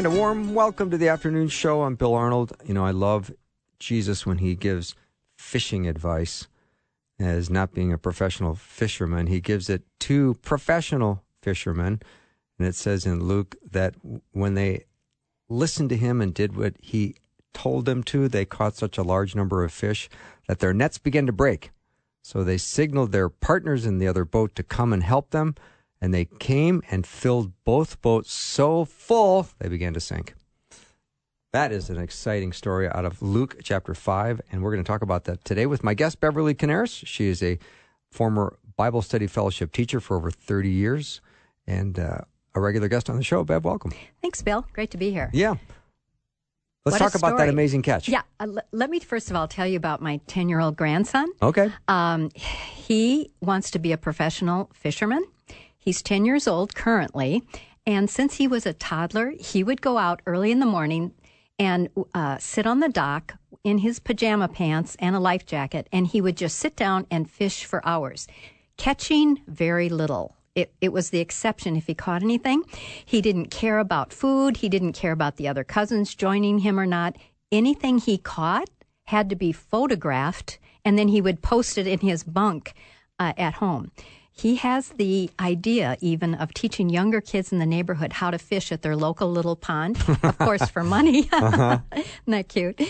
And a warm welcome to the afternoon show. I'm Bill Arnold. You know, I love Jesus when he gives fishing advice as not being a professional fisherman. He gives it to professional fishermen. And it says in Luke that when they listened to him and did what he told them to, they caught such a large number of fish that their nets began to break. So they signaled their partners in the other boat to come and help them and they came and filled both boats so full they began to sink. That is an exciting story out of Luke chapter 5, and we're going to talk about that today with my guest, Beverly Coniaris. She is a former Bible study fellowship teacher for over 30 years and uh, a regular guest on the show. Bev, welcome. Thanks, Bill. Great to be here. Yeah. Let's What talk about that amazing catch. Yeah, uh, l- let me first of all tell you about my 10 year old grandson. Okay. Um, he wants to be a professional fisherman. He's 10 years old currently. And since he was a toddler, he would go out early in the morning and uh, sit on the dock in his pajama pants and a life jacket, and he would just sit down and fish for hours, catching very little. It, it was the exception if he caught anything. He didn't care about food. He didn't care about the other cousins joining him or not. Anything he caught had to be photographed, and then he would post it in his bunk uh, at home. He has the idea even of teaching younger kids in the neighborhood how to fish at their local little pond, of course, for money. Isn't that cute?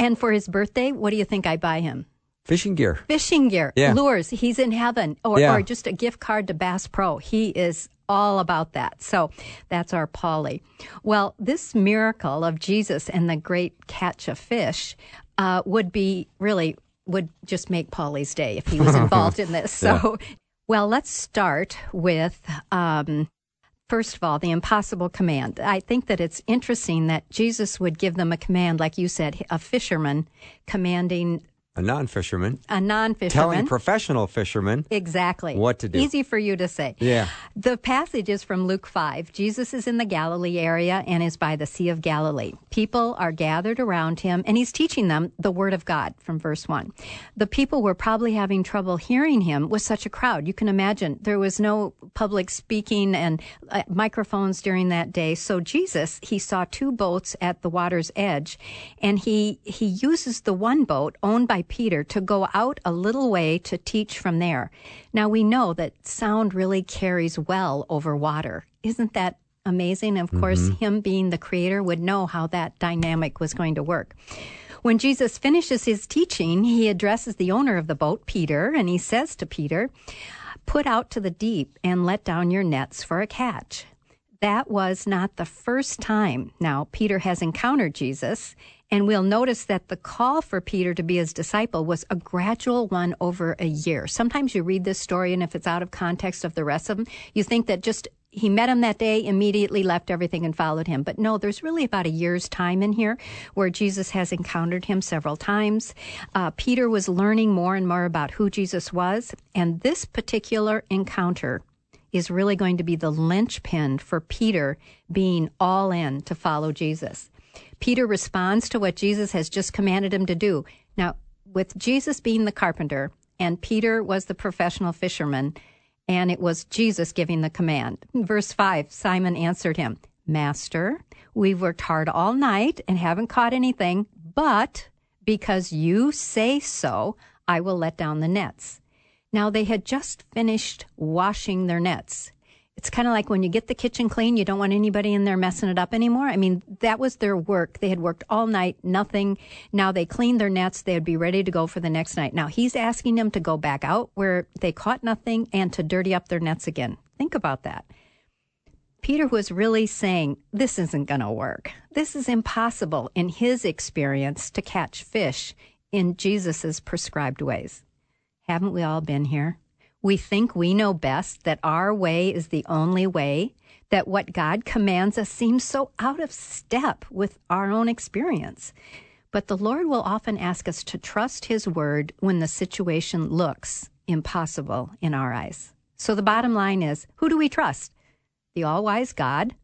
And for his birthday, what do you think I buy him? Fishing gear. Fishing gear, Yeah. lures. He's in heaven, or, Yeah. or just a gift card to Bass Pro. He is all about that. So that's our Polly. Well, this miracle of Jesus and the great catch of fish uh, would be really would just make Polly's day if he was involved in this. So, well, let's start with. Um, First of all, the impossible command. I think that it's interesting that Jesus would give them a command, like you said, a fisherman commanding A non fisherman a non fisherman. telling professional fishermen Exactly. what to do. Easy for you to say. Yeah. The passage is from Luke 5. Jesus is in the Galilee area and is by the Sea of Galilee. People are gathered around him and he's teaching them the Word of God from verse 1. The people were probably having trouble hearing him with such a crowd. You can imagine there was no public speaking and uh, microphones during that day. So Jesus, he saw two boats at the water's edge and he, he uses the one boat owned by Peter to go out a little way to teach from there. Now we know that sound really carries well over water. Isn't that amazing? Of course, mm-hmm. him being the creator would know how that dynamic was going to work. When Jesus finishes his teaching, he addresses the owner of the boat, Peter, and he says to Peter, Put out to the deep and let down your nets for a catch. That was not the first time now Peter has encountered Jesus. And we'll notice that the call for Peter to be his disciple was a gradual one over a year. Sometimes you read this story, and if it's out of context of the rest of them, you think that just he met him that day, immediately left everything and followed him. But no, there's really about a year's time in here where Jesus has encountered him several times. Uh, Peter was learning more and more about who Jesus was. And this particular encounter is really going to be the linchpin for Peter being all in to follow Jesus. Peter responds to what Jesus has just commanded him to do. Now, with Jesus being the carpenter and Peter was the professional fisherman, and it was Jesus giving the command. Verse 5 Simon answered him, Master, we've worked hard all night and haven't caught anything, but because you say so, I will let down the nets. Now, they had just finished washing their nets. It's kind of like when you get the kitchen clean, you don't want anybody in there messing it up anymore. I mean, that was their work. They had worked all night, nothing. Now they cleaned their nets. They would be ready to go for the next night. Now he's asking them to go back out where they caught nothing and to dirty up their nets again. Think about that. Peter was really saying, This isn't going to work. This is impossible in his experience to catch fish in Jesus' prescribed ways. Haven't we all been here? We think we know best, that our way is the only way, that what God commands us seems so out of step with our own experience. But the Lord will often ask us to trust His word when the situation looks impossible in our eyes. So the bottom line is who do we trust? The all wise God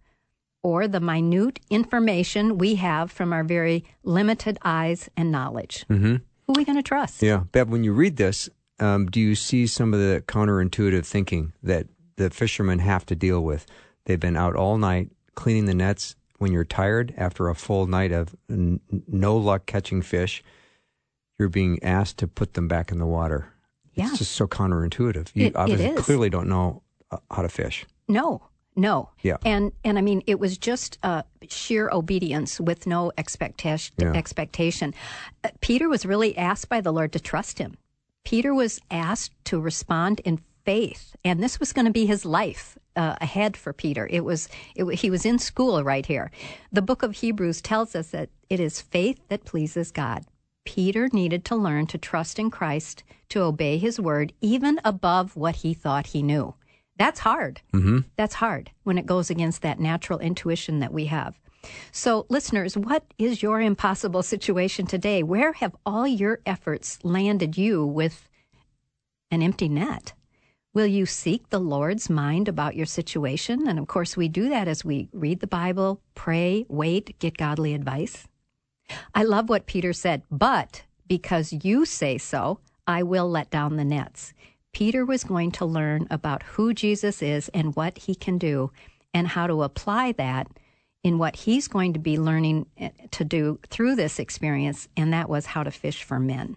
or the minute information we have from our very limited eyes and knowledge? Mm-hmm. Who are we going to trust? Yeah. Bev, when you read this, um, do you see some of the counterintuitive thinking that the fishermen have to deal with? They've been out all night cleaning the nets. When you're tired after a full night of n- no luck catching fish, you're being asked to put them back in the water. Yeah. It's just so counterintuitive. You It- obviously clearly don't know uh, how to fish. No, no. Yeah. And and I mean, it was just uh, sheer obedience with no expectation. Yeah. Expectation. Uh, Peter was really asked by the Lord to trust him. Peter was asked to respond in faith, and this was going to be his life uh, ahead for Peter. It was it, he was in school right here. The book of Hebrews tells us that it is faith that pleases God. Peter needed to learn to trust in Christ, to obey his word, even above what he thought he knew. That's hard. Mm-hmm. That's hard when it goes against that natural intuition that we have. So, listeners, what is your impossible situation today? Where have all your efforts landed you with an empty net? Will you seek the Lord's mind about your situation? And of course, we do that as we read the Bible, pray, wait, get godly advice. I love what Peter said, but because you say so, I will let down the nets. Peter was going to learn about who Jesus is and what he can do and how to apply that in what he's going to be learning eh, to do through this experience, and that was how to fish for men.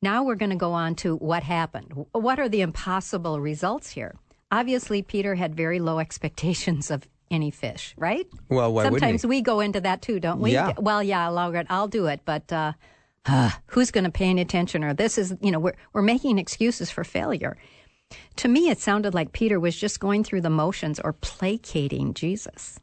Now we're going to go on to what happened. What are the impossible results here? Obviously, Peter had very low expectations of any fish, right? Well, why Sometimes we go into that too, don't we? Yeah. Well, yeah, I'll, I'll do it, but uh, uh, who's going to pay any attention? Or this is, you know, we're we're making excuses for failure. To me, it sounded like Peter was just going through the motions or placating Jesus.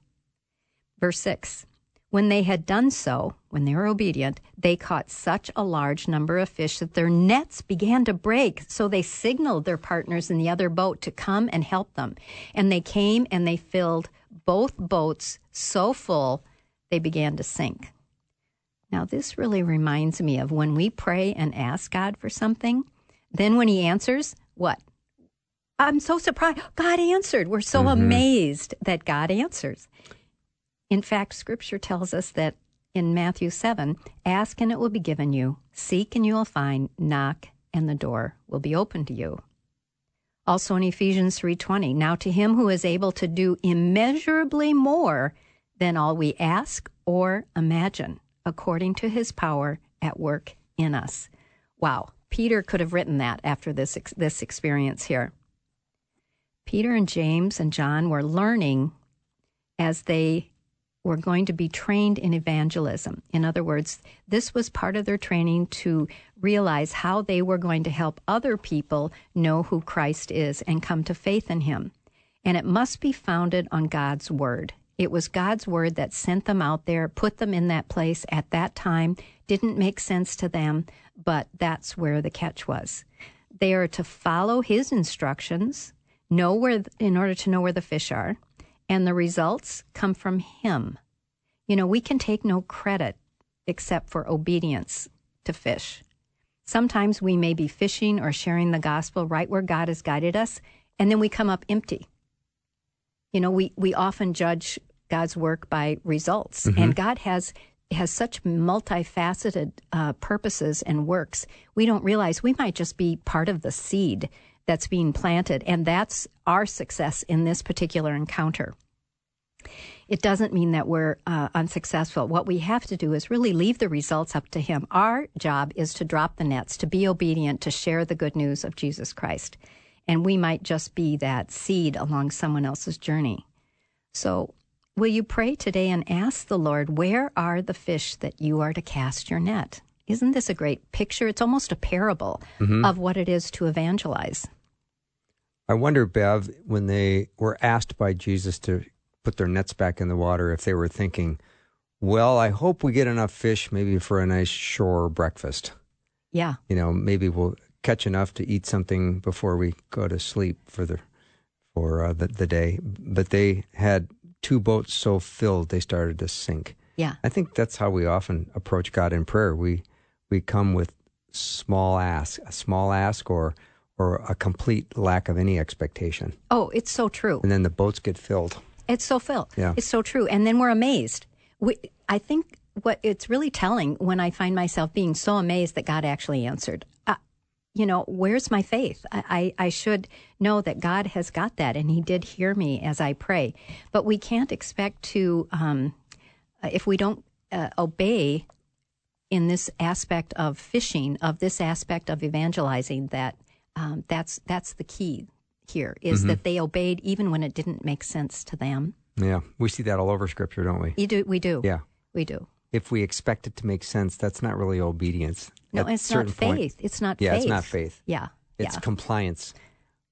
Verse 6 When they had done so, when they were obedient, they caught such a large number of fish that their nets began to break. So they signaled their partners in the other boat to come and help them. And they came and they filled both boats so full they began to sink. Now, this really reminds me of when we pray and ask God for something, then when He answers, what? I'm so surprised. God answered. We're so mm-hmm. amazed that God answers. In fact, scripture tells us that in Matthew 7 ask and it will be given you, seek and you will find, knock and the door will be open to you. Also in Ephesians 3:20, now to him who is able to do immeasurably more than all we ask or imagine, according to his power at work in us. Wow, Peter could have written that after this this experience here. Peter and James and John were learning as they were going to be trained in evangelism. In other words, this was part of their training to realize how they were going to help other people know who Christ is and come to faith in him. And it must be founded on God's word. It was God's word that sent them out there, put them in that place at that time, didn't make sense to them, but that's where the catch was. They are to follow his instructions, know where in order to know where the fish are, and the results come from him. You know, we can take no credit except for obedience to fish. Sometimes we may be fishing or sharing the gospel right where God has guided us, and then we come up empty. You know, we, we often judge God's work by results, and God has has such multifaceted uh, purposes and works. We don't realize we might just be part of the seed that's being planted, and that's our success in this particular encounter. It doesn't mean that we're uh, unsuccessful. What we have to do is really leave the results up to Him. Our job is to drop the nets, to be obedient, to share the good news of Jesus Christ. And we might just be that seed along someone else's journey. So, will you pray today and ask the Lord, where are the fish that you are to cast your net? Isn't this a great picture? It's almost a parable of what it is to evangelize. I wonder, Bev, when they were asked by Jesus to put their nets back in the water, if they were thinking, well, I hope we get enough fish maybe for a nice shore breakfast. Yeah. You know, maybe we'll catch enough to eat something before we go to sleep for the for uh, the, the day. But they had two boats so filled they started to sink. Yeah. I think that's how we often approach God in prayer. We we come with small ask, a small ask, or or a complete lack of any expectation, Oh, it's so true. and then the boats get filled. It's so filled. Yeah. It's so true. And then we're amazed. We, I think what it's really telling when I find myself being so amazed that God actually answered. Uh, you know, where's my faith? I, I, I should know that God has got that, and He did hear me as I pray. But we can't expect to, um, if we don't uh, obey in this aspect of fishing, of this aspect of evangelizing, that um, that's that's the key here is Mm-hmm. that they obeyed even when it didn't make sense to them. Yeah, we see that all over Scripture, don't we? You do, we do, Yeah. we do. If we expect it to make sense, that's not really obedience. No, it's not certain point- faith. It's not Yeah, faith. it's not faith. Yeah, It's yeah. compliance.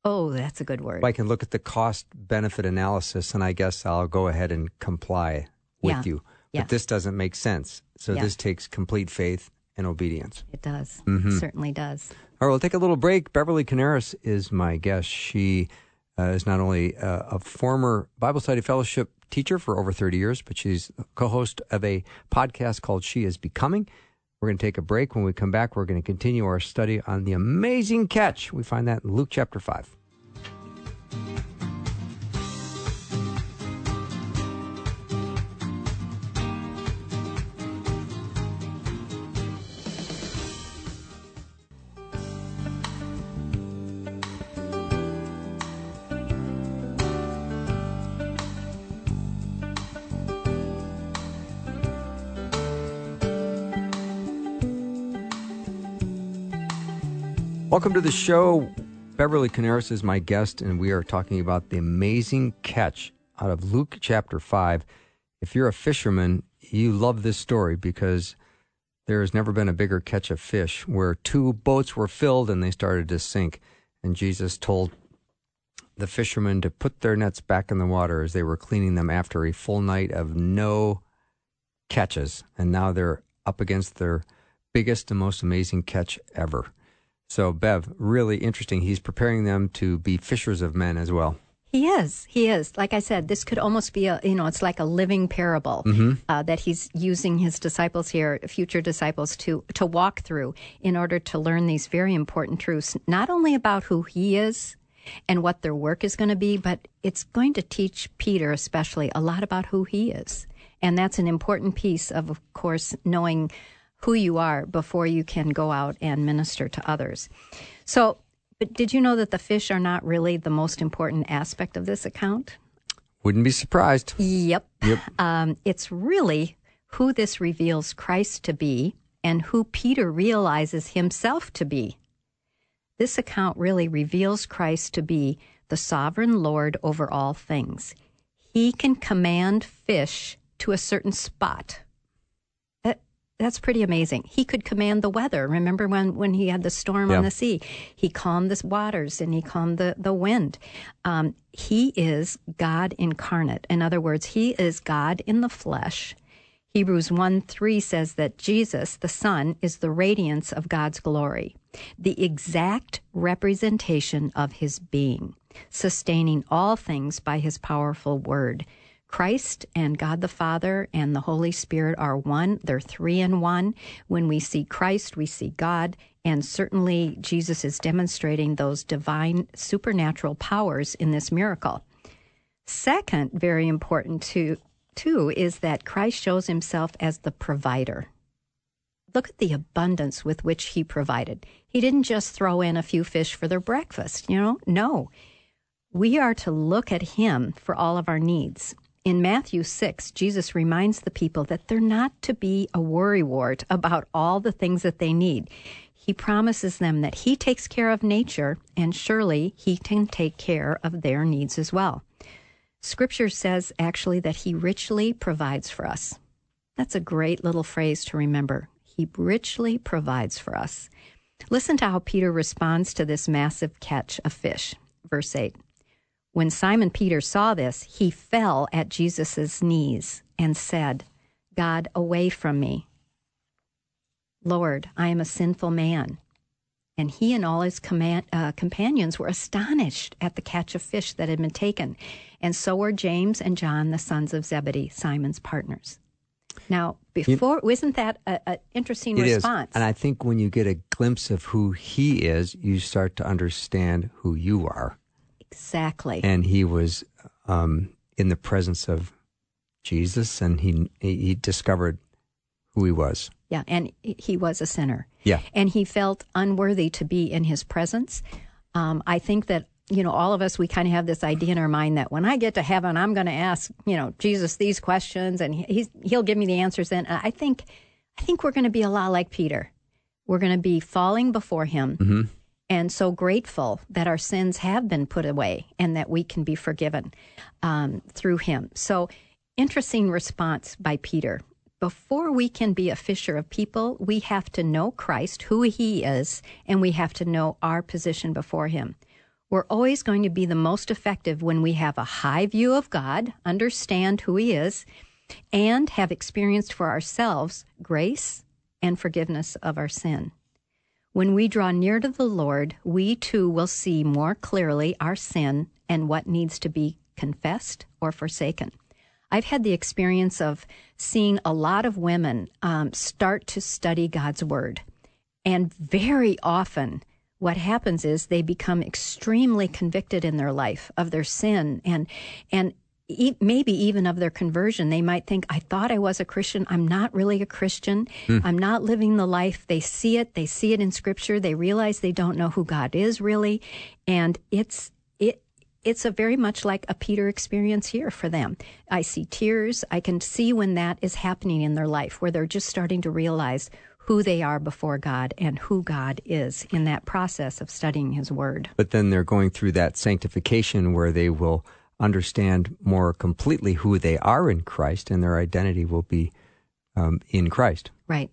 Oh, that's a good word. I can look at the cost benefit analysis and I guess I'll go ahead and comply with Yeah. you. But Yeah. this doesn't make sense. So this takes complete faith and obedience. It does. Mm-hmm. It certainly does. All right, we'll take a little break. Beverly Coniaris is my guest. She uh, is not only uh, a former Bible Study Fellowship teacher for over 30 years, but she's co host of a podcast called She is Becoming. We're going to take a break. When we come back, we're going to continue our study on the amazing catch. We find that in Luke chapter 5. Welcome to the show. Beverly Coniaris is my guest, and we are talking about the amazing catch out of Luke chapter 5. If you're a fisherman, you love this story because there has never been a bigger catch of fish where two boats were filled and they started to sink. And Jesus told the fishermen to put their nets back in the water as they were cleaning them after a full night of no catches. And now they're up against their biggest and most amazing catch ever. So, Bev, really interesting. He's preparing them to be fishers of men as well. He is. He is. Like I said, this could almost be a, you know, it's like a living parable uh, that he's using his disciples here, future disciples, to, to walk through in order to learn these very important truths, not only about who he is and what their work is going to be, but it's going to teach Peter, especially, a lot about who he is. And that's an important piece of, of course, knowing who you are before you can go out and minister to others. So, but did you know that the fish are not really the most important aspect of this account? Wouldn't be surprised. Yep. Yep. Um, it's really who this reveals Christ to be and who Peter realizes himself to be. This account really reveals Christ to be the sovereign Lord over all things. He can command fish to a certain spot. That, that's pretty amazing. He could command the weather. Remember when, when he had the storm Yeah. on the sea? He calmed the waters and he calmed the, the wind. Um, he is God incarnate. In other words, he is God in the flesh. Hebrews 1 3 says that Jesus, the Son, is the radiance of God's glory, the exact representation of his being, sustaining all things by his powerful word. Christ and God the Father and the Holy Spirit are one. They're three in one. When we see Christ, we see God. And certainly, Jesus is demonstrating those divine supernatural powers in this miracle. Second, very important to, too, is that Christ shows himself as the provider. Look at the abundance with which he provided. He didn't just throw in a few fish for their breakfast, you know? No. We are to look at him for all of our needs. In Matthew 6, Jesus reminds the people that they're not to be a worrywart about all the things that they need. He promises them that he takes care of nature, and surely he can take care of their needs as well. Scripture says actually that he richly provides for us. That's a great little phrase to remember. He richly provides for us. Listen to how Peter responds to this massive catch of fish. Verse 8 When Simon Peter saw this, he fell at Jesus' knees and said, God, away from me. Lord, I am a sinful man. And he and all his command, uh, companions were astonished at the catch of fish that had been taken. And so were James and John, the sons of Zebedee, Simon's partners. Now, before, isn't that an interesting response? Is. And I think when you get a glimpse of who he is, you start to understand who you are. Exactly. And he was um, in the presence of Jesus, and he he discovered who he was. Yeah, and he was a sinner. Yeah, and he felt unworthy to be in his presence. Um, I think that you know all of us we kind of have this idea in our mind that when I get to heaven, I'm going to ask you know Jesus these questions, and he's he'll give me the answers. Then I think I think we're going to be a lot like Peter. We're going to be falling before him. Mm-hmm and so grateful that our sins have been put away and that we can be forgiven um, through him. So, interesting response by Peter. Before we can be a fisher of people, we have to know Christ, who he is, and we have to know our position before him. We're always going to be the most effective when we have a high view of God, understand who he is, and have experienced for ourselves grace and forgiveness of our sin. When we draw near to the Lord, we too will see more clearly our sin and what needs to be confessed or forsaken. I've had the experience of seeing a lot of women um, start to study God's Word. And very often, what happens is they become extremely convicted in their life of their sin and and e- maybe even of their conversion. They might think, I thought I was a Christian. I'm not really a Christian. Mm. I'm not living the life. They see it. They see it in scripture. They realize they don't know who God is really. And it's, it, it's a very much like a Peter experience here for them. I see tears. I can see when that is happening in their life, where they're just starting to realize who they are before God and who God is in that process of studying His Word. But then they're going through that sanctification where they will understand more completely who they are in Christ, and their identity will be um, in Christ. Right.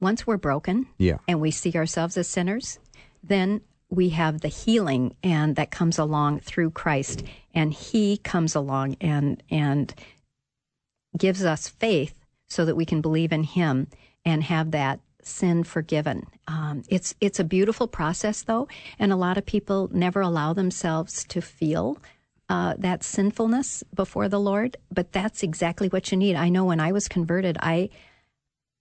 Once we're broken, yeah. and we see ourselves as sinners, then we have the healing and that comes along through Christ, and He comes along and and gives us faith so that we can believe in Him and have that sin forgiven. Um, it's it's a beautiful process though, and a lot of people never allow themselves to feel uh, that sinfulness before the Lord, but that's exactly what you need. I know when I was converted, I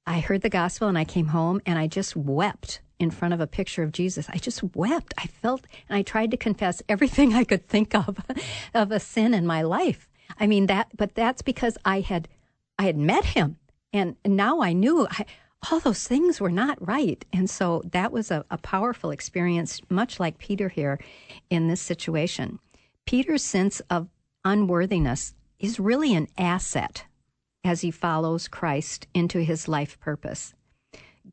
I heard the gospel and I came home and I just wept in front of a picture of Jesus. I just wept. I felt and I tried to confess everything I could think of of a sin in my life. I mean that, but that's because I had I had met him and now I knew I, all those things were not right. And so that was a, a powerful experience, much like Peter here in this situation. Peter's sense of unworthiness is really an asset as he follows Christ into his life purpose.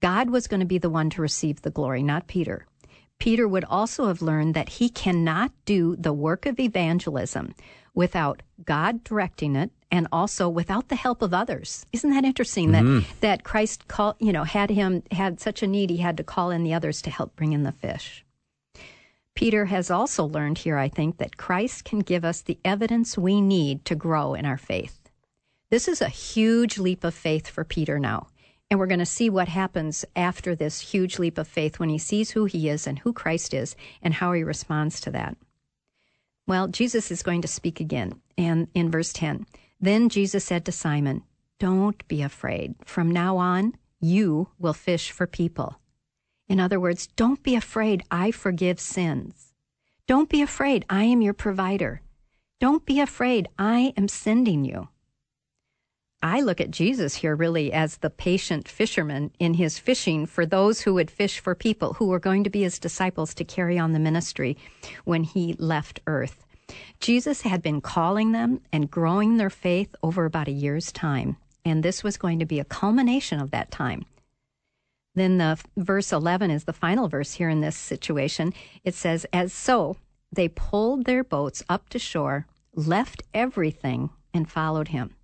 God was going to be the one to receive the glory, not Peter. Peter would also have learned that he cannot do the work of evangelism without God directing it and also without the help of others. Isn't that interesting mm-hmm. that that Christ call, you know, had him had such a need he had to call in the others to help bring in the fish. Peter has also learned here, I think, that Christ can give us the evidence we need to grow in our faith. This is a huge leap of faith for Peter now. And we're going to see what happens after this huge leap of faith when he sees who he is and who Christ is and how he responds to that. Well, Jesus is going to speak again. And in verse 10, then Jesus said to Simon, Don't be afraid. From now on, you will fish for people. In other words, don't be afraid, I forgive sins. Don't be afraid, I am your provider. Don't be afraid, I am sending you. I look at Jesus here really as the patient fisherman in his fishing for those who would fish for people who were going to be his disciples to carry on the ministry when he left earth. Jesus had been calling them and growing their faith over about a year's time, and this was going to be a culmination of that time. Then the verse 11 is the final verse here in this situation. It says, As so, they pulled their boats up to shore, left everything, and followed him.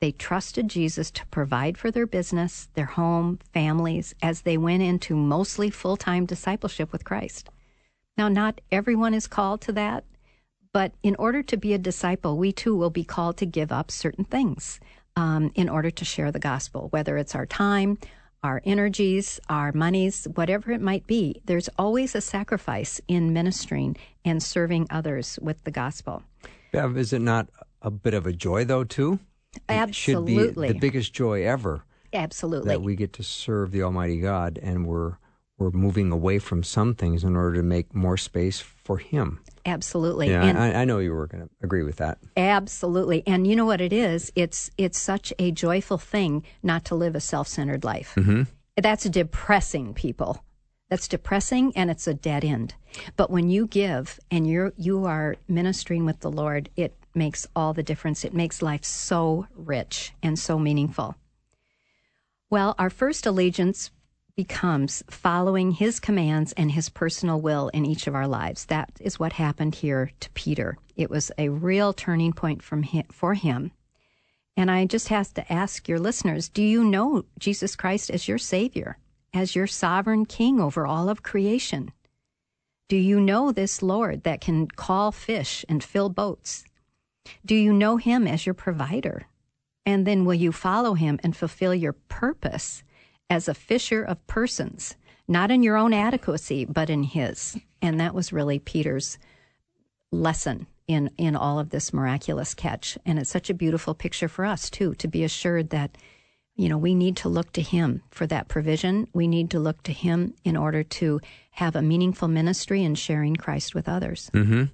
They trusted Jesus to provide for their business, their home, families, as they went into mostly full time discipleship with Christ. Now, not everyone is called to that, but in order to be a disciple, we too will be called to give up certain things um, in order to share the gospel, whether it's our time, our energies, our monies, whatever it might be. There's always a sacrifice in ministering and serving others with the gospel. Bev, is it not a bit of a joy, though, too? Absolutely. It should be the biggest joy ever. Absolutely. That we get to serve the Almighty God and we're we're moving away from some things in order to make more space for Him. Absolutely. Yeah, I, I, know you were going to agree with that. Absolutely. And you know what it is? It's it's such a joyful thing not to live a self-centered life. Mm-hmm. That's depressing, people. That's depressing and it's a dead end. But when you give and you're you are ministering with the Lord, it makes all the difference. It makes life so rich and so meaningful. Well, our first allegiance becomes following his commands and his personal will in each of our lives. That is what happened here to Peter. It was a real turning point from him, for him. And I just have to ask your listeners do you know Jesus Christ as your Savior, as your sovereign King over all of creation? Do you know this Lord that can call fish and fill boats? Do you know Him as your provider? And then will you follow Him and fulfill your purpose as a fisher of persons, not in your own adequacy, but in his. And that was really Peter's lesson in, in all of this miraculous catch. And it's such a beautiful picture for us, too, to be assured that, you know, we need to look to him for that provision. We need to look to him in order to have a meaningful ministry and sharing Christ with others. Mm-hmm.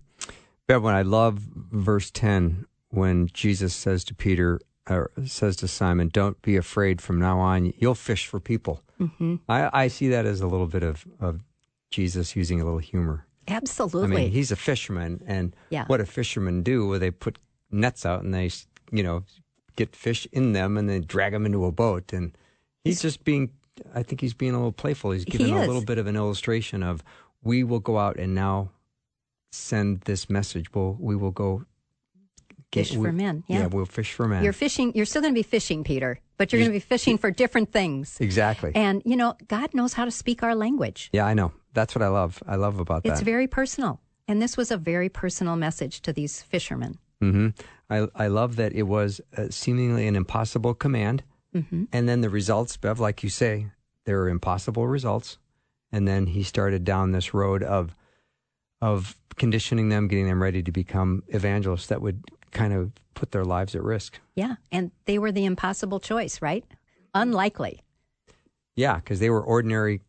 When I love verse 10, when Jesus says to Peter, uh, says to Simon, "Don't be afraid. From now on, you'll fish for people." Mm-hmm. I, I, see that as a little bit of, of Jesus using a little humor. Absolutely. I mean, he's a fisherman, and yeah. what do fishermen do? Well, they put nets out and they, you know, get fish in them and then drag them into a boat. And he's just being, I think he's being a little playful. He's giving he a little bit of an illustration of we will go out and now send this message. Well, we will go Fish we, for men. Yeah. yeah. we'll fish for men. You're fishing. You're still going to be fishing, Peter, but you're going to be fishing for different things. Exactly. And you know, God knows how to speak our language. Yeah, I know. That's what I love. I love about it's that. It's very personal, and this was a very personal message to these fishermen. Mm-hmm. I I love that it was uh, seemingly an impossible command, mm-hmm. and then the results, Bev, like you say, there are impossible results, and then he started down this road of of conditioning them, getting them ready to become evangelists that would kind of put their lives at risk. Yeah, and they were the impossible choice, right? Unlikely. Yeah, because they were ordinary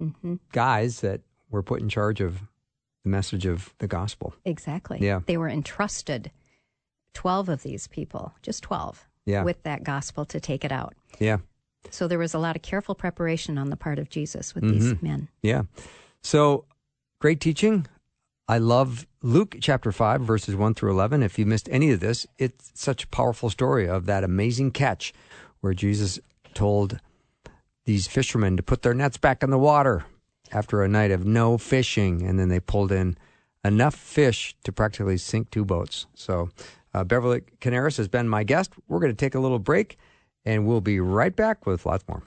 mm-hmm. guys that were put in charge of the message of the gospel. Exactly. Yeah. They were entrusted, 12 of these people, just 12, yeah. with that gospel to take it out. Yeah. So there was a lot of careful preparation on the part of Jesus with mm-hmm. these men. Yeah. So great teaching. I love Luke chapter 5, verses 1 through 11. If you missed any of this, it's such a powerful story of that amazing catch where Jesus told these fishermen to put their nets back in the water after a night of no fishing. And then they pulled in enough fish to practically sink two boats. So, uh, Beverly Coniaris has been my guest. We're going to take a little break and we'll be right back with lots more.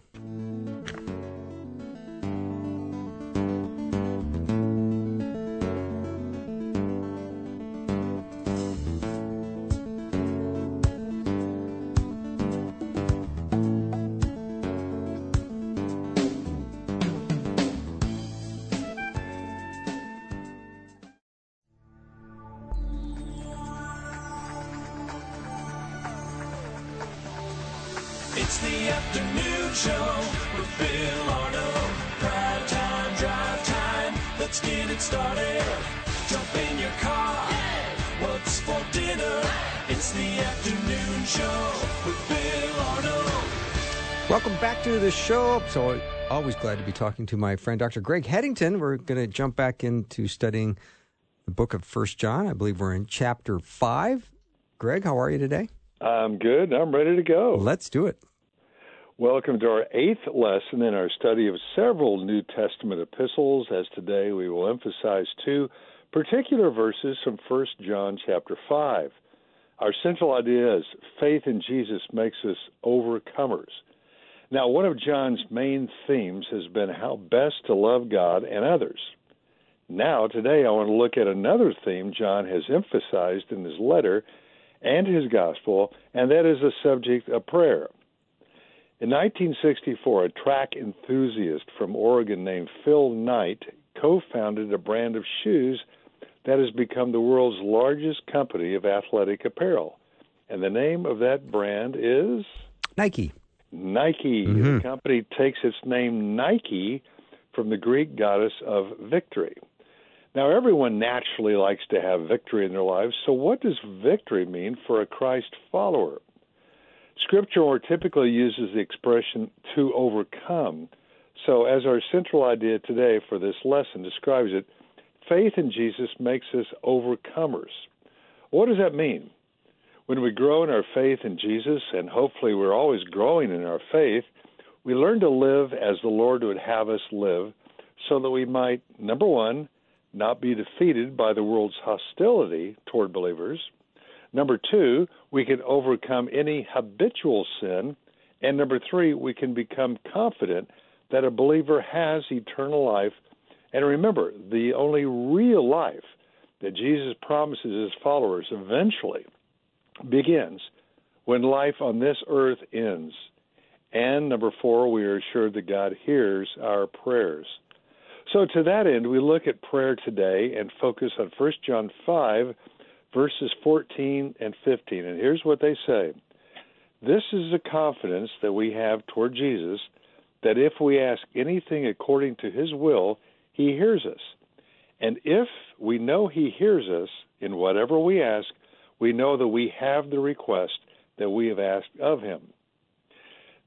So, always glad to be talking to my friend Dr. Greg Headington. We're going to jump back into studying the book of First John. I believe we're in chapter five. Greg, how are you today? I'm good. I'm ready to go. Let's do it. Welcome to our eighth lesson in our study of several New Testament epistles. As today we will emphasize two particular verses from First John chapter five. Our central idea is faith in Jesus makes us overcomers. Now, one of John's main themes has been how best to love God and others. Now, today, I want to look at another theme John has emphasized in his letter and his gospel, and that is the subject of prayer. In 1964, a track enthusiast from Oregon named Phil Knight co founded a brand of shoes that has become the world's largest company of athletic apparel. And the name of that brand is Nike. Nike. Mm-hmm. The company takes its name Nike from the Greek goddess of victory. Now, everyone naturally likes to have victory in their lives, so what does victory mean for a Christ follower? Scripture more typically uses the expression to overcome. So, as our central idea today for this lesson describes it, faith in Jesus makes us overcomers. What does that mean? When we grow in our faith in Jesus, and hopefully we're always growing in our faith, we learn to live as the Lord would have us live so that we might, number one, not be defeated by the world's hostility toward believers. Number two, we can overcome any habitual sin. And number three, we can become confident that a believer has eternal life. And remember, the only real life that Jesus promises his followers eventually begins when life on this earth ends. And number four, we are assured that God hears our prayers. So, to that end, we look at prayer today and focus on 1 John 5, verses 14 and 15. And here's what they say This is the confidence that we have toward Jesus that if we ask anything according to his will, he hears us. And if we know he hears us in whatever we ask, we know that we have the request that we have asked of him.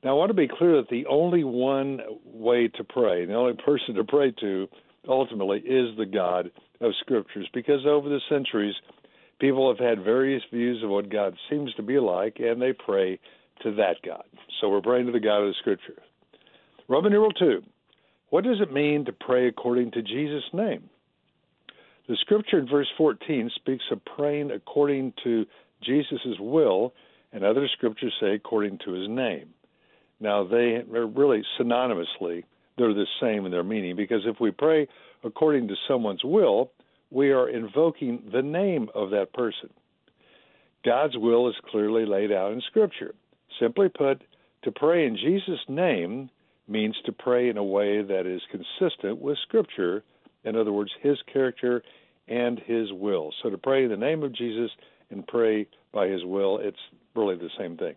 Now, I want to be clear that the only one way to pray, the only person to pray to, ultimately, is the God of Scriptures, because over the centuries, people have had various views of what God seems to be like, and they pray to that God. So we're praying to the God of the Scripture. Roman numeral 2. What does it mean to pray according to Jesus' name? The scripture in verse 14 speaks of praying according to Jesus' will, and other scriptures say according to his name. Now, they are really synonymously, they're the same in their meaning, because if we pray according to someone's will, we are invoking the name of that person. God's will is clearly laid out in Scripture. Simply put, to pray in Jesus' name means to pray in a way that is consistent with Scripture in other words, his character and his will. So to pray in the name of Jesus and pray by his will, it's really the same thing.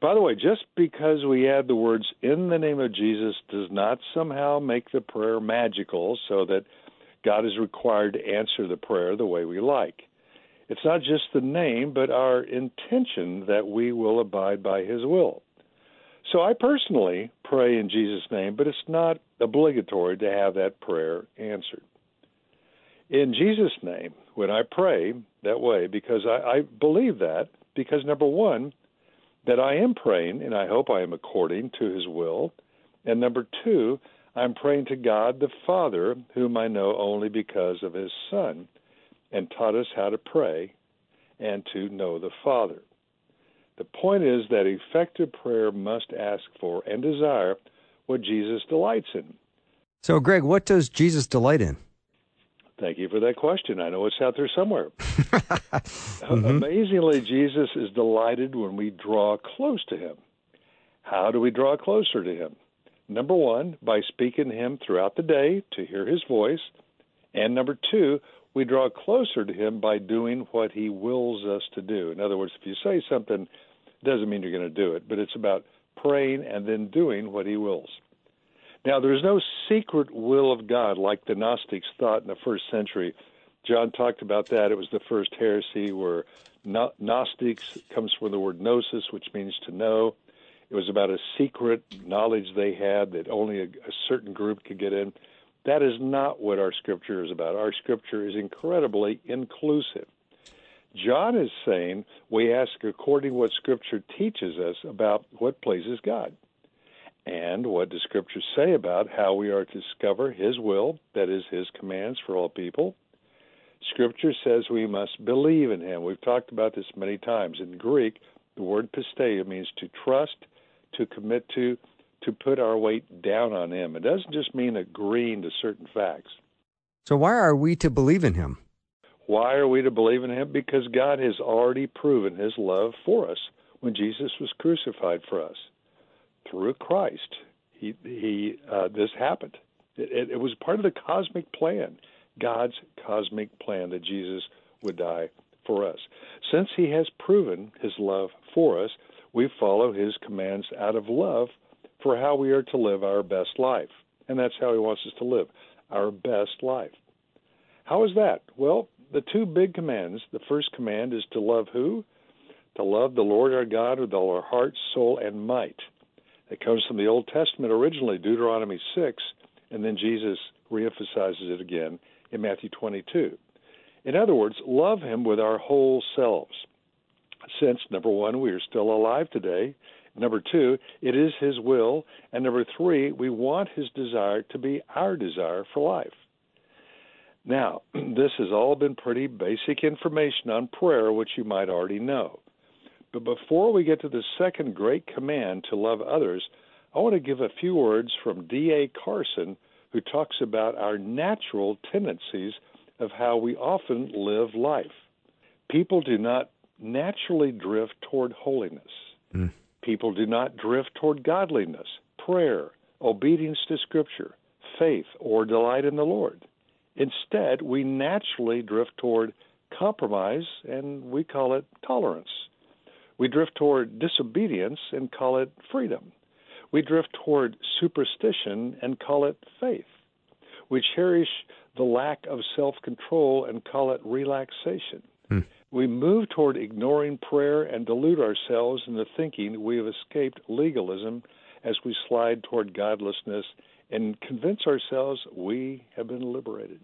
By the way, just because we add the words in the name of Jesus does not somehow make the prayer magical so that God is required to answer the prayer the way we like. It's not just the name, but our intention that we will abide by his will. So I personally pray in Jesus' name, but it's not obligatory to have that prayer answered. In Jesus' name, when I pray that way, because I, I believe that, because number one, that I am praying, and I hope I am according to his will. And number two, I'm praying to God the Father, whom I know only because of his Son, and taught us how to pray and to know the Father. The point is that effective prayer must ask for and desire what Jesus delights in. So, Greg, what does Jesus delight in? Thank you for that question. I know it's out there somewhere. mm-hmm. Amazingly, Jesus is delighted when we draw close to him. How do we draw closer to him? Number one, by speaking to him throughout the day to hear his voice. And number two, we draw closer to him by doing what he wills us to do. In other words, if you say something, doesn't mean you're going to do it, but it's about praying and then doing what he wills. Now, there's no secret will of God like the Gnostics thought in the first century. John talked about that. It was the first heresy where Gnostics comes from the word gnosis, which means to know. It was about a secret knowledge they had that only a, a certain group could get in. That is not what our scripture is about. Our scripture is incredibly inclusive. John is saying we ask according to what scripture teaches us about what pleases God. And what does scripture say about how we are to discover his will, that is his commands for all people? Scripture says we must believe in him. We've talked about this many times. In Greek, the word pisteia means to trust, to commit to, to put our weight down on Him. It doesn't just mean agreeing to certain facts. So, why are we to believe in Him? Why are we to believe in Him? Because God has already proven His love for us when Jesus was crucified for us. through Christ, he, he, uh, this happened. It, it, it was part of the cosmic plan, God's cosmic plan that Jesus would die for us. Since he has proven his love for us, we follow his commands out of love for how we are to live our best life. And that's how he wants us to live our best life. How is that? Well, the two big commands. The first command is to love who? To love the Lord our God with all our heart, soul, and might. It comes from the Old Testament originally, Deuteronomy 6, and then Jesus reemphasizes it again in Matthew 22. In other words, love Him with our whole selves. Since, number one, we are still alive today. Number two, it is His will. And number three, we want His desire to be our desire for life. Now, this has all been pretty basic information on prayer, which you might already know. But before we get to the second great command to love others, I want to give a few words from D.A. Carson, who talks about our natural tendencies of how we often live life. People do not naturally drift toward holiness. Mm. People do not drift toward godliness, prayer, obedience to Scripture, faith, or delight in the Lord. Instead, we naturally drift toward compromise, and we call it tolerance. We drift toward disobedience and call it freedom. We drift toward superstition and call it faith. We cherish the lack of self control and call it relaxation. Hmm. We move toward ignoring prayer and delude ourselves into thinking we have escaped legalism as we slide toward godlessness and convince ourselves we have been liberated.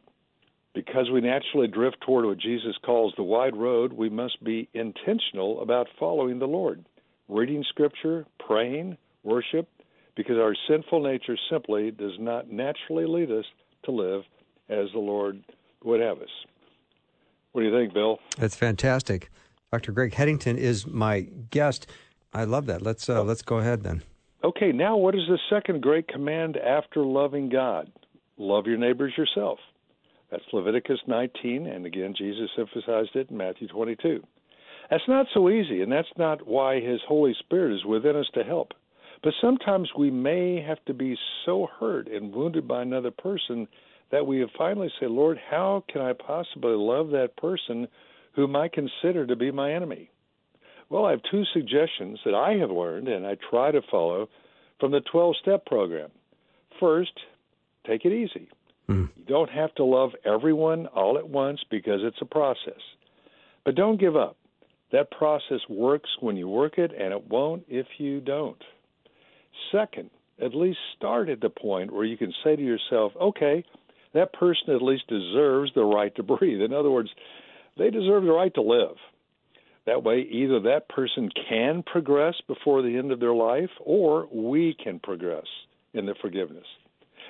Because we naturally drift toward what Jesus calls the wide road, we must be intentional about following the Lord, reading Scripture, praying, worship, because our sinful nature simply does not naturally lead us to live as the Lord would have us. What do you think, Bill? That's fantastic. Dr. Greg Headington is my guest. I love that. Let's uh, let's go ahead then. Okay, now what is the second great command after loving God? Love your neighbors yourself. That's Leviticus 19, and again, Jesus emphasized it in Matthew 22. That's not so easy, and that's not why His Holy Spirit is within us to help. But sometimes we may have to be so hurt and wounded by another person that we finally say, Lord, how can I possibly love that person whom I consider to be my enemy? Well, I have two suggestions that I have learned and I try to follow from the 12 step program. First, take it easy. Mm. You don't have to love everyone all at once because it's a process. But don't give up. That process works when you work it, and it won't if you don't. Second, at least start at the point where you can say to yourself, okay, that person at least deserves the right to breathe. In other words, they deserve the right to live. That way, either that person can progress before the end of their life, or we can progress in the forgiveness.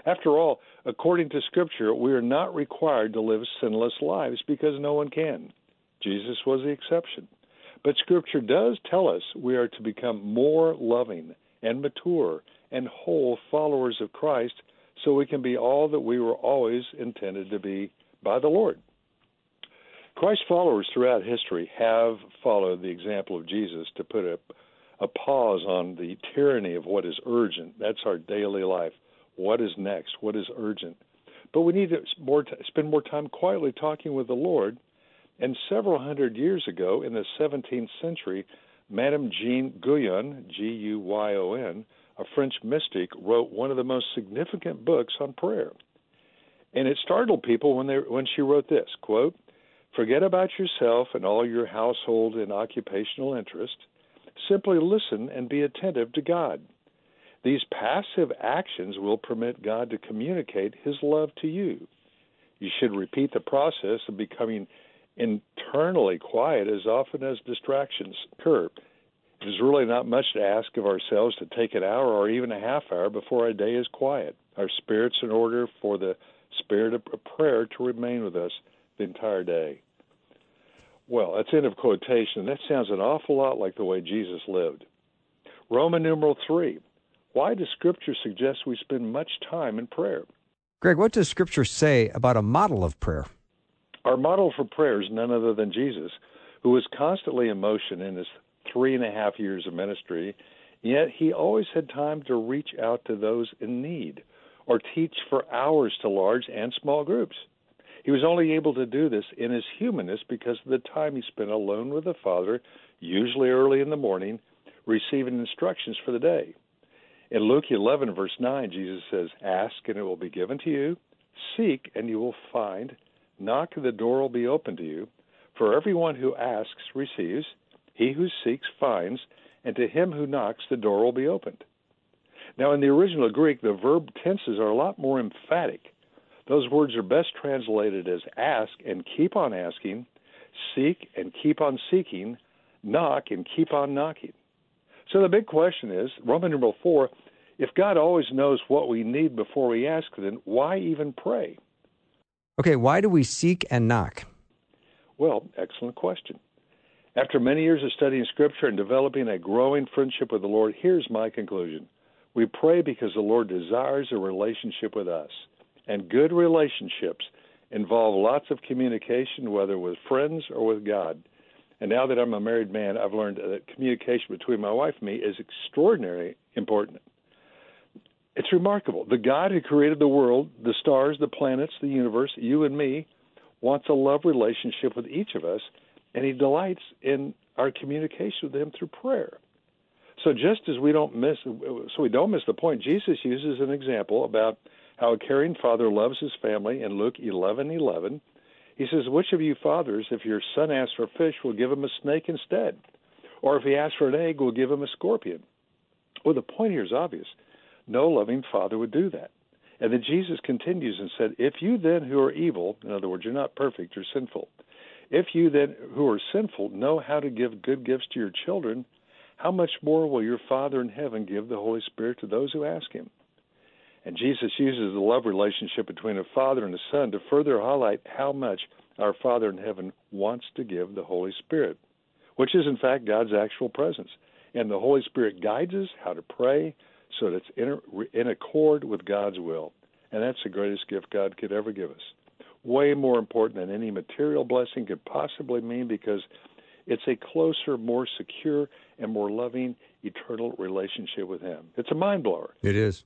After all, according to Scripture, we are not required to live sinless lives because no one can. Jesus was the exception. But Scripture does tell us we are to become more loving and mature and whole followers of Christ so we can be all that we were always intended to be by the Lord. Christ's followers throughout history have followed the example of Jesus to put a, a pause on the tyranny of what is urgent. That's our daily life. What is next? What is urgent? But we need to more t- spend more time quietly talking with the Lord. And several hundred years ago, in the 17th century, Madame Jean Guyon, G U Y O N, a French mystic, wrote one of the most significant books on prayer. And it startled people when they when she wrote this quote, Forget about yourself and all your household and occupational interests. Simply listen and be attentive to God. These passive actions will permit God to communicate His love to you. You should repeat the process of becoming internally quiet as often as distractions occur. Is really not much to ask of ourselves to take an hour or even a half hour before our day is quiet. Our spirits in order for the spirit of prayer to remain with us the entire day. Well, that's end of quotation. That sounds an awful lot like the way Jesus lived. Roman numeral three. Why does Scripture suggest we spend much time in prayer? Greg, what does Scripture say about a model of prayer? Our model for prayer is none other than Jesus, who was constantly in motion in his three and a half years of ministry Yet he always had time to reach out to those in need or teach for hours to large and small groups. He was only able to do this in his humanness because of the time he spent alone with the Father, usually early in the morning, receiving instructions for the day. In Luke 11, verse 9, Jesus says, Ask and it will be given to you, seek and you will find, knock and the door will be open to you. For everyone who asks receives, he who seeks finds, and to him who knocks the door will be opened. Now, in the original Greek, the verb tenses are a lot more emphatic. Those words are best translated as ask and keep on asking, seek and keep on seeking, knock and keep on knocking. So the big question is Roman numeral 4 if God always knows what we need before we ask, then why even pray? Okay, why do we seek and knock? Well, excellent question. After many years of studying Scripture and developing a growing friendship with the Lord, here's my conclusion. We pray because the Lord desires a relationship with us. And good relationships involve lots of communication, whether with friends or with God. And now that I'm a married man, I've learned that communication between my wife and me is extraordinarily important. It's remarkable. The God who created the world, the stars, the planets, the universe, you and me, wants a love relationship with each of us, and He delights in our communication with Him through prayer. So just as we don't miss, so we don't miss the point. Jesus uses an example about how a caring father loves his family in Luke 11:11. He says, "Which of you fathers, if your son asks for fish, will give him a snake instead, or if he asks for an egg, will give him a scorpion?" Well, the point here is obvious. No loving father would do that. And then Jesus continues and said, "If you then who are evil, in other words, you're not perfect, you're sinful. If you then who are sinful know how to give good gifts to your children, how much more will your Father in heaven give the Holy Spirit to those who ask him?" And Jesus uses the love relationship between a father and a son to further highlight how much our Father in heaven wants to give the Holy Spirit, which is in fact God's actual presence. And the Holy Spirit guides us how to pray so that it's in, in accord with God's will. And that's the greatest gift God could ever give us. Way more important than any material blessing could possibly mean because it's a closer, more secure, and more loving eternal relationship with Him. It's a mind blower. It is.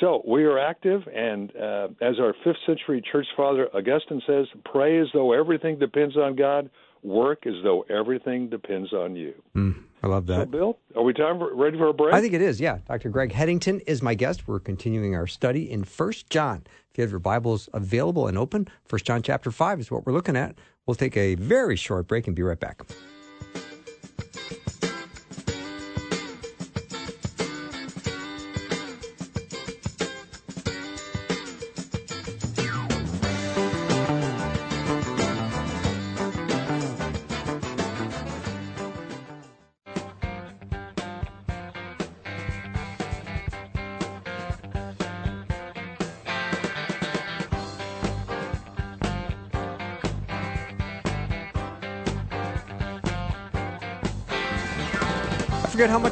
So we are active, and uh, as our fifth century church father Augustine says, pray as though everything depends on God, work as though everything depends on you. Mm, I love that. So, Bill, are we time for, ready for a break? I think it is, yeah. Dr. Greg Headington is my guest. We're continuing our study in First John. If you have your Bibles available and open, First John chapter 5 is what we're looking at. We'll take a very short break and be right back.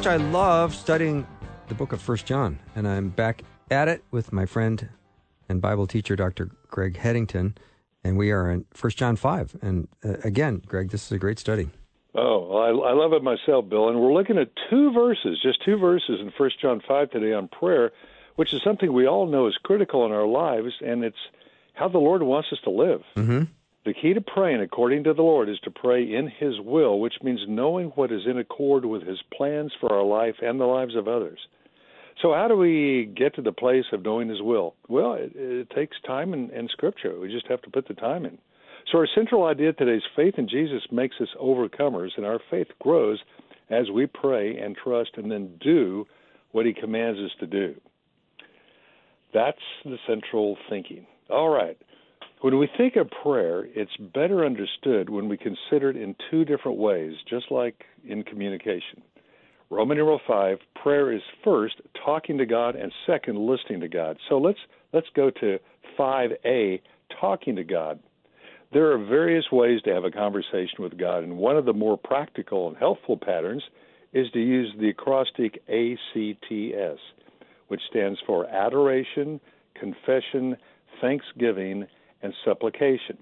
Much I love studying the book of First John, and I'm back at it with my friend and Bible teacher, Dr. Greg Headington, and we are in First John five. And uh, again, Greg, this is a great study. Oh, well, I, I love it myself, Bill. And we're looking at two verses, just two verses in First John five today on prayer, which is something we all know is critical in our lives, and it's how the Lord wants us to live. Mm-hmm. The key to praying according to the Lord is to pray in His will, which means knowing what is in accord with His plans for our life and the lives of others. So, how do we get to the place of knowing His will? Well, it, it takes time and, and Scripture. We just have to put the time in. So, our central idea today is faith in Jesus makes us overcomers, and our faith grows as we pray and trust and then do what He commands us to do. That's the central thinking. All right. When we think of prayer, it's better understood when we consider it in two different ways, just like in communication. Roman numeral five, prayer is first talking to God and second listening to God. So let's let's go to five A, talking to God. There are various ways to have a conversation with God, and one of the more practical and helpful patterns is to use the acrostic ACTS, which stands for adoration, confession, thanksgiving, and supplication.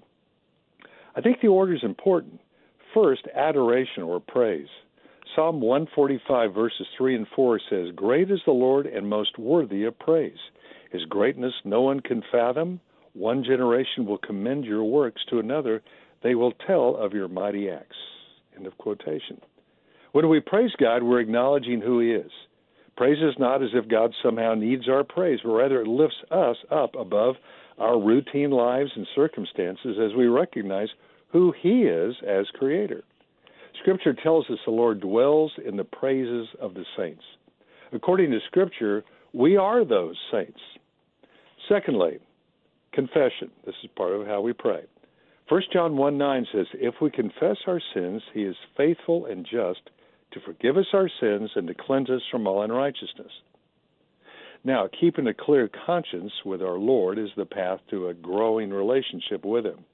I think the order is important. First, adoration or praise. Psalm 145, verses 3 and 4 says, Great is the Lord and most worthy of praise. His greatness no one can fathom. One generation will commend your works to another. They will tell of your mighty acts. End of quotation. When we praise God, we're acknowledging who He is. Praise is not as if God somehow needs our praise, but rather it lifts us up above our routine lives and circumstances as we recognize who He is as Creator. Scripture tells us the Lord dwells in the praises of the saints. According to Scripture, we are those saints. Secondly, confession. This is part of how we pray. 1 John 1 9 says, If we confess our sins, he is faithful and just to forgive us our sins and to cleanse us from all unrighteousness. Now, keeping a clear conscience with our Lord is the path to a growing relationship with Him.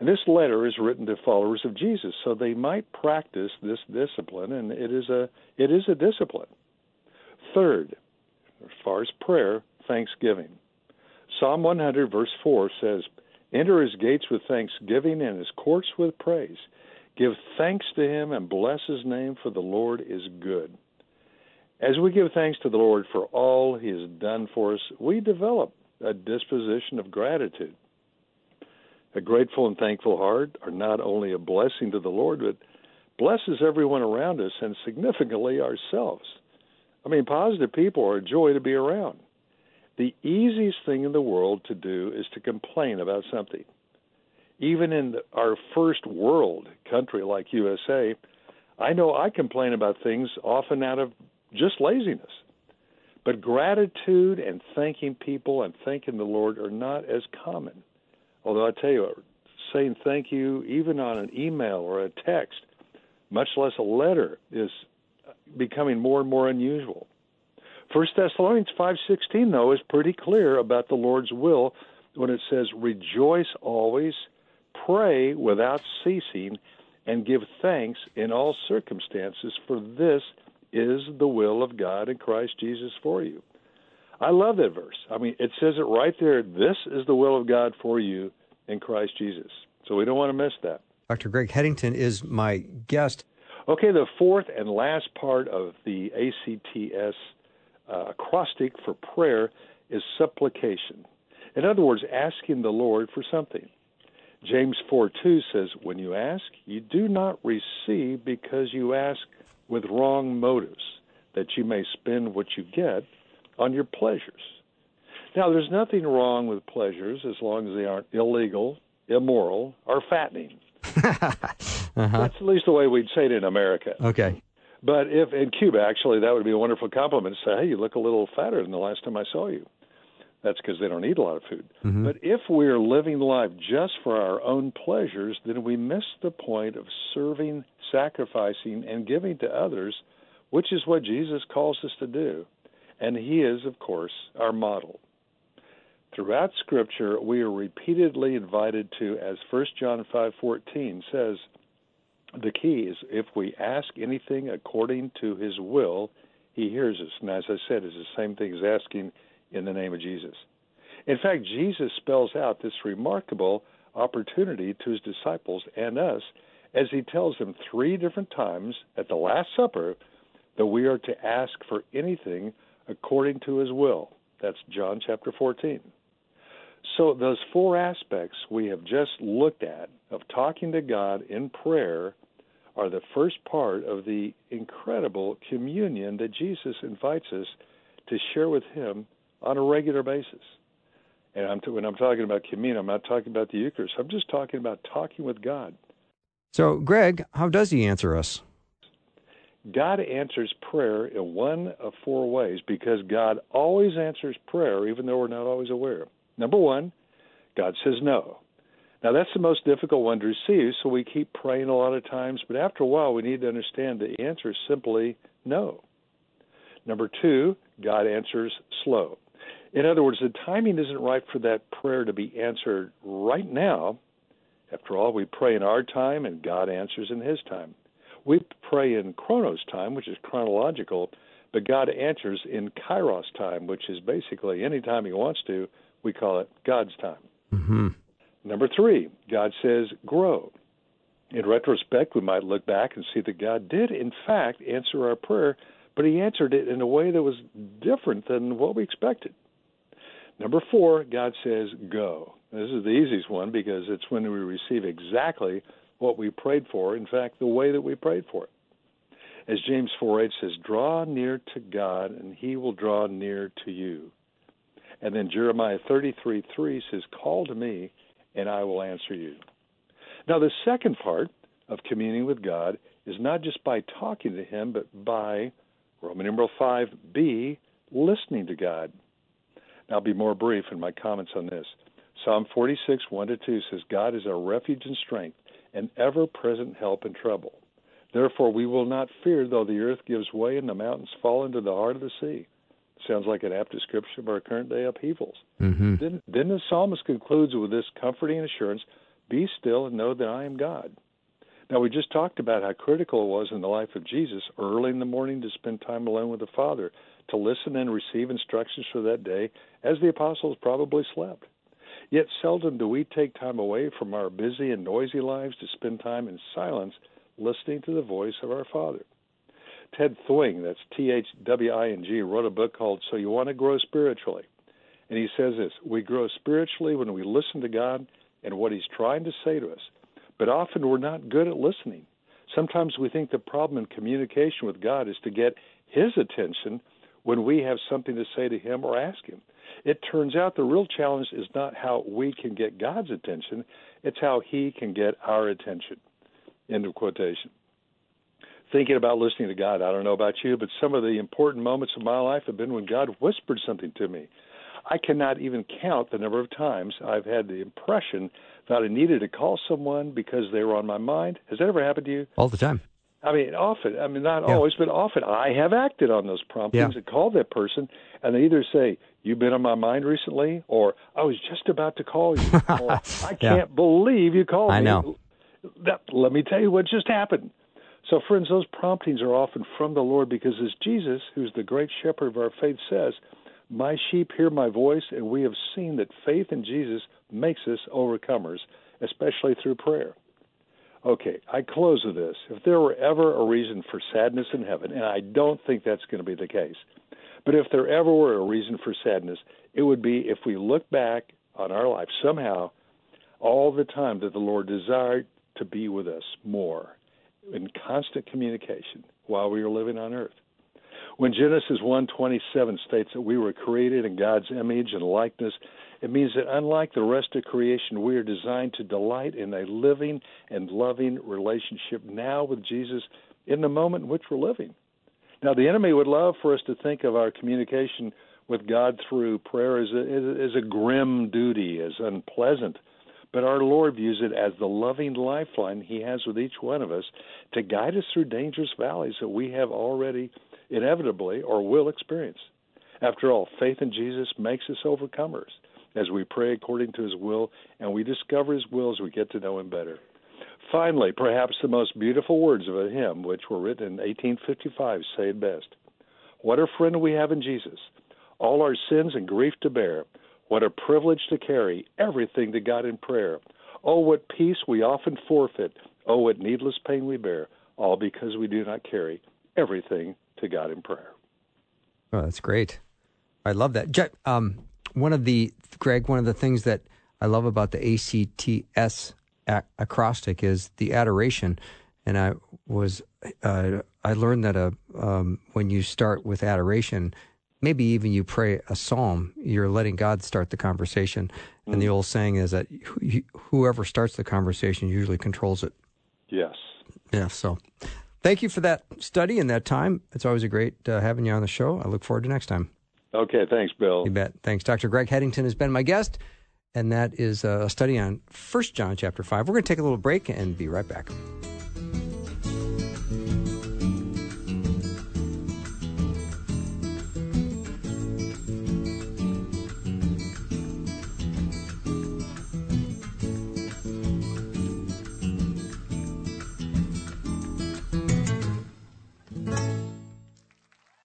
And this letter is written to followers of Jesus, so they might practice this discipline, and it is a it is a discipline. Third, as far as prayer, thanksgiving. Psalm 100, verse 4 says, Enter his gates with thanksgiving and his courts with praise. Give thanks to him and bless his name, for the Lord is good. As we give thanks to the Lord for all he has done for us, we develop a disposition of gratitude. A grateful and thankful heart are not only a blessing to the Lord, but blesses everyone around us and significantly ourselves. I mean, positive people are a joy to be around. The easiest thing in the world to do is to complain about something. Even in our first world country like USA, I know I complain about things often out of just laziness. But gratitude and thanking people and thanking the Lord are not as common. Although I tell you, saying thank you even on an email or a text, much less a letter, is becoming more and more unusual. First Thessalonians five sixteen though is pretty clear about the Lord's will when it says, "Rejoice always, pray without ceasing, and give thanks in all circumstances, for this is the will of God in Christ Jesus for you." I love that verse. I mean, it says it right there. This is the will of God for you in Christ Jesus. So we don't want to miss that. Dr. Greg Headington is my guest. Okay, the fourth and last part of the ACTS uh, acrostic for prayer is supplication. In other words, asking the Lord for something. James 4 2 says, When you ask, you do not receive because you ask with wrong motives, that you may spend what you get on your pleasures. Now, there's nothing wrong with pleasures as long as they aren't illegal, immoral, or fattening. uh-huh. That's at least the way we'd say it in America. Okay. But if in Cuba, actually, that would be a wonderful compliment to say, hey, you look a little fatter than the last time I saw you. That's because they don't eat a lot of food. Mm-hmm. But if we're living life just for our own pleasures, then we miss the point of serving, sacrificing, and giving to others, which is what Jesus calls us to do. And He is, of course, our model. Throughout Scripture, we are repeatedly invited to, as 1 John 5:14 says, the key is if we ask anything according to his will, he hears us. And as I said, it's the same thing as asking in the name of Jesus. In fact, Jesus spells out this remarkable opportunity to his disciples and us as he tells them three different times at the Last Supper that we are to ask for anything according to his will. That's John chapter 14. So, those four aspects we have just looked at of talking to God in prayer are the first part of the incredible communion that Jesus invites us to share with Him on a regular basis. And I'm t- when I'm talking about communion, I'm not talking about the Eucharist. I'm just talking about talking with God. So, Greg, how does He answer us? God answers prayer in one of four ways because God always answers prayer, even though we're not always aware. Number one, God says no. Now, that's the most difficult one to receive, so we keep praying a lot of times, but after a while, we need to understand the answer is simply no. Number two, God answers slow. In other words, the timing isn't right for that prayer to be answered right now. After all, we pray in our time and God answers in His time. We pray in Chronos time, which is chronological, but God answers in Kairos time, which is basically any time He wants to. We call it God's time. Mm-hmm. Number three, God says grow. In retrospect, we might look back and see that God did, in fact, answer our prayer, but He answered it in a way that was different than what we expected. Number four, God says, go. This is the easiest one because it's when we receive exactly what we prayed for, in fact, the way that we prayed for it. As James 4 8 says, draw near to God, and he will draw near to you. And then Jeremiah 33 3 says, Call to me, and I will answer you. Now, the second part of communing with God is not just by talking to Him, but by, Roman numeral 5b, listening to God. I'll be more brief in my comments on this. Psalm 46, 1 to 2 says, God is our refuge and strength, an ever present help in trouble. Therefore, we will not fear though the earth gives way and the mountains fall into the heart of the sea. Sounds like an apt description of our current day upheavals. Mm-hmm. Then, then the psalmist concludes with this comforting assurance Be still and know that I am God. Now, we just talked about how critical it was in the life of Jesus early in the morning to spend time alone with the Father, to listen and receive instructions for that day, as the apostles probably slept. Yet seldom do we take time away from our busy and noisy lives to spend time in silence listening to the voice of our Father. Ted Thwing, that's T H W I N G, wrote a book called So You Want to Grow Spiritually. And he says this We grow spiritually when we listen to God and what He's trying to say to us. But often we're not good at listening. Sometimes we think the problem in communication with God is to get His attention when we have something to say to Him or ask Him. It turns out the real challenge is not how we can get God's attention, it's how He can get our attention. End of quotation. Thinking about listening to God, I don't know about you, but some of the important moments of my life have been when God whispered something to me. I cannot even count the number of times I've had the impression that I needed to call someone because they were on my mind. Has that ever happened to you? All the time. I mean, often. I mean, not Yeah. always, but often. I have acted on those promptings Yeah. and called that person, and they either say, "You've been on my mind recently," or "I was just about to call you," or "I can't believe you called me. I me." know. That, let me tell you what just happened. So, friends, those promptings are often from the Lord because, as Jesus, who's the great shepherd of our faith, says, My sheep hear my voice, and we have seen that faith in Jesus makes us overcomers, especially through prayer. Okay, I close with this. If there were ever a reason for sadness in heaven, and I don't think that's going to be the case, but if there ever were a reason for sadness, it would be if we look back on our life somehow all the time that the Lord desired to be with us more in constant communication while we were living on earth. When Genesis 1:27 states that we were created in God's image and likeness, it means that unlike the rest of creation, we are designed to delight in a living and loving relationship now with Jesus in the moment in which we're living. Now, the enemy would love for us to think of our communication with God through prayer as a, as a grim duty, as unpleasant. But our Lord views it as the loving lifeline He has with each one of us to guide us through dangerous valleys that we have already inevitably or will experience. After all, faith in Jesus makes us overcomers as we pray according to His will and we discover His will as we get to know Him better. Finally, perhaps the most beautiful words of a hymn, which were written in 1855, say it best What a friend we have in Jesus, all our sins and grief to bear. What a privilege to carry everything to God in prayer. Oh, what peace we often forfeit. Oh, what needless pain we bear, all because we do not carry everything to God in prayer. Oh, that's great. I love that. Um, one of the Greg, one of the things that I love about the ACTS ac- acrostic is the adoration, and I was uh, I learned that uh, um, when you start with adoration, maybe even you pray a psalm, you're letting God start the conversation, and the old saying is that wh- whoever starts the conversation usually controls it. Yes. Yeah. So, thank you for that study and that time. It's always a great uh, having you on the show. I look forward to next time. Okay, thanks, Bill. You bet. Thanks. Dr. Greg Headington has been my guest, and that is uh, a study on First John chapter 5. We're going to take a little break and be right back.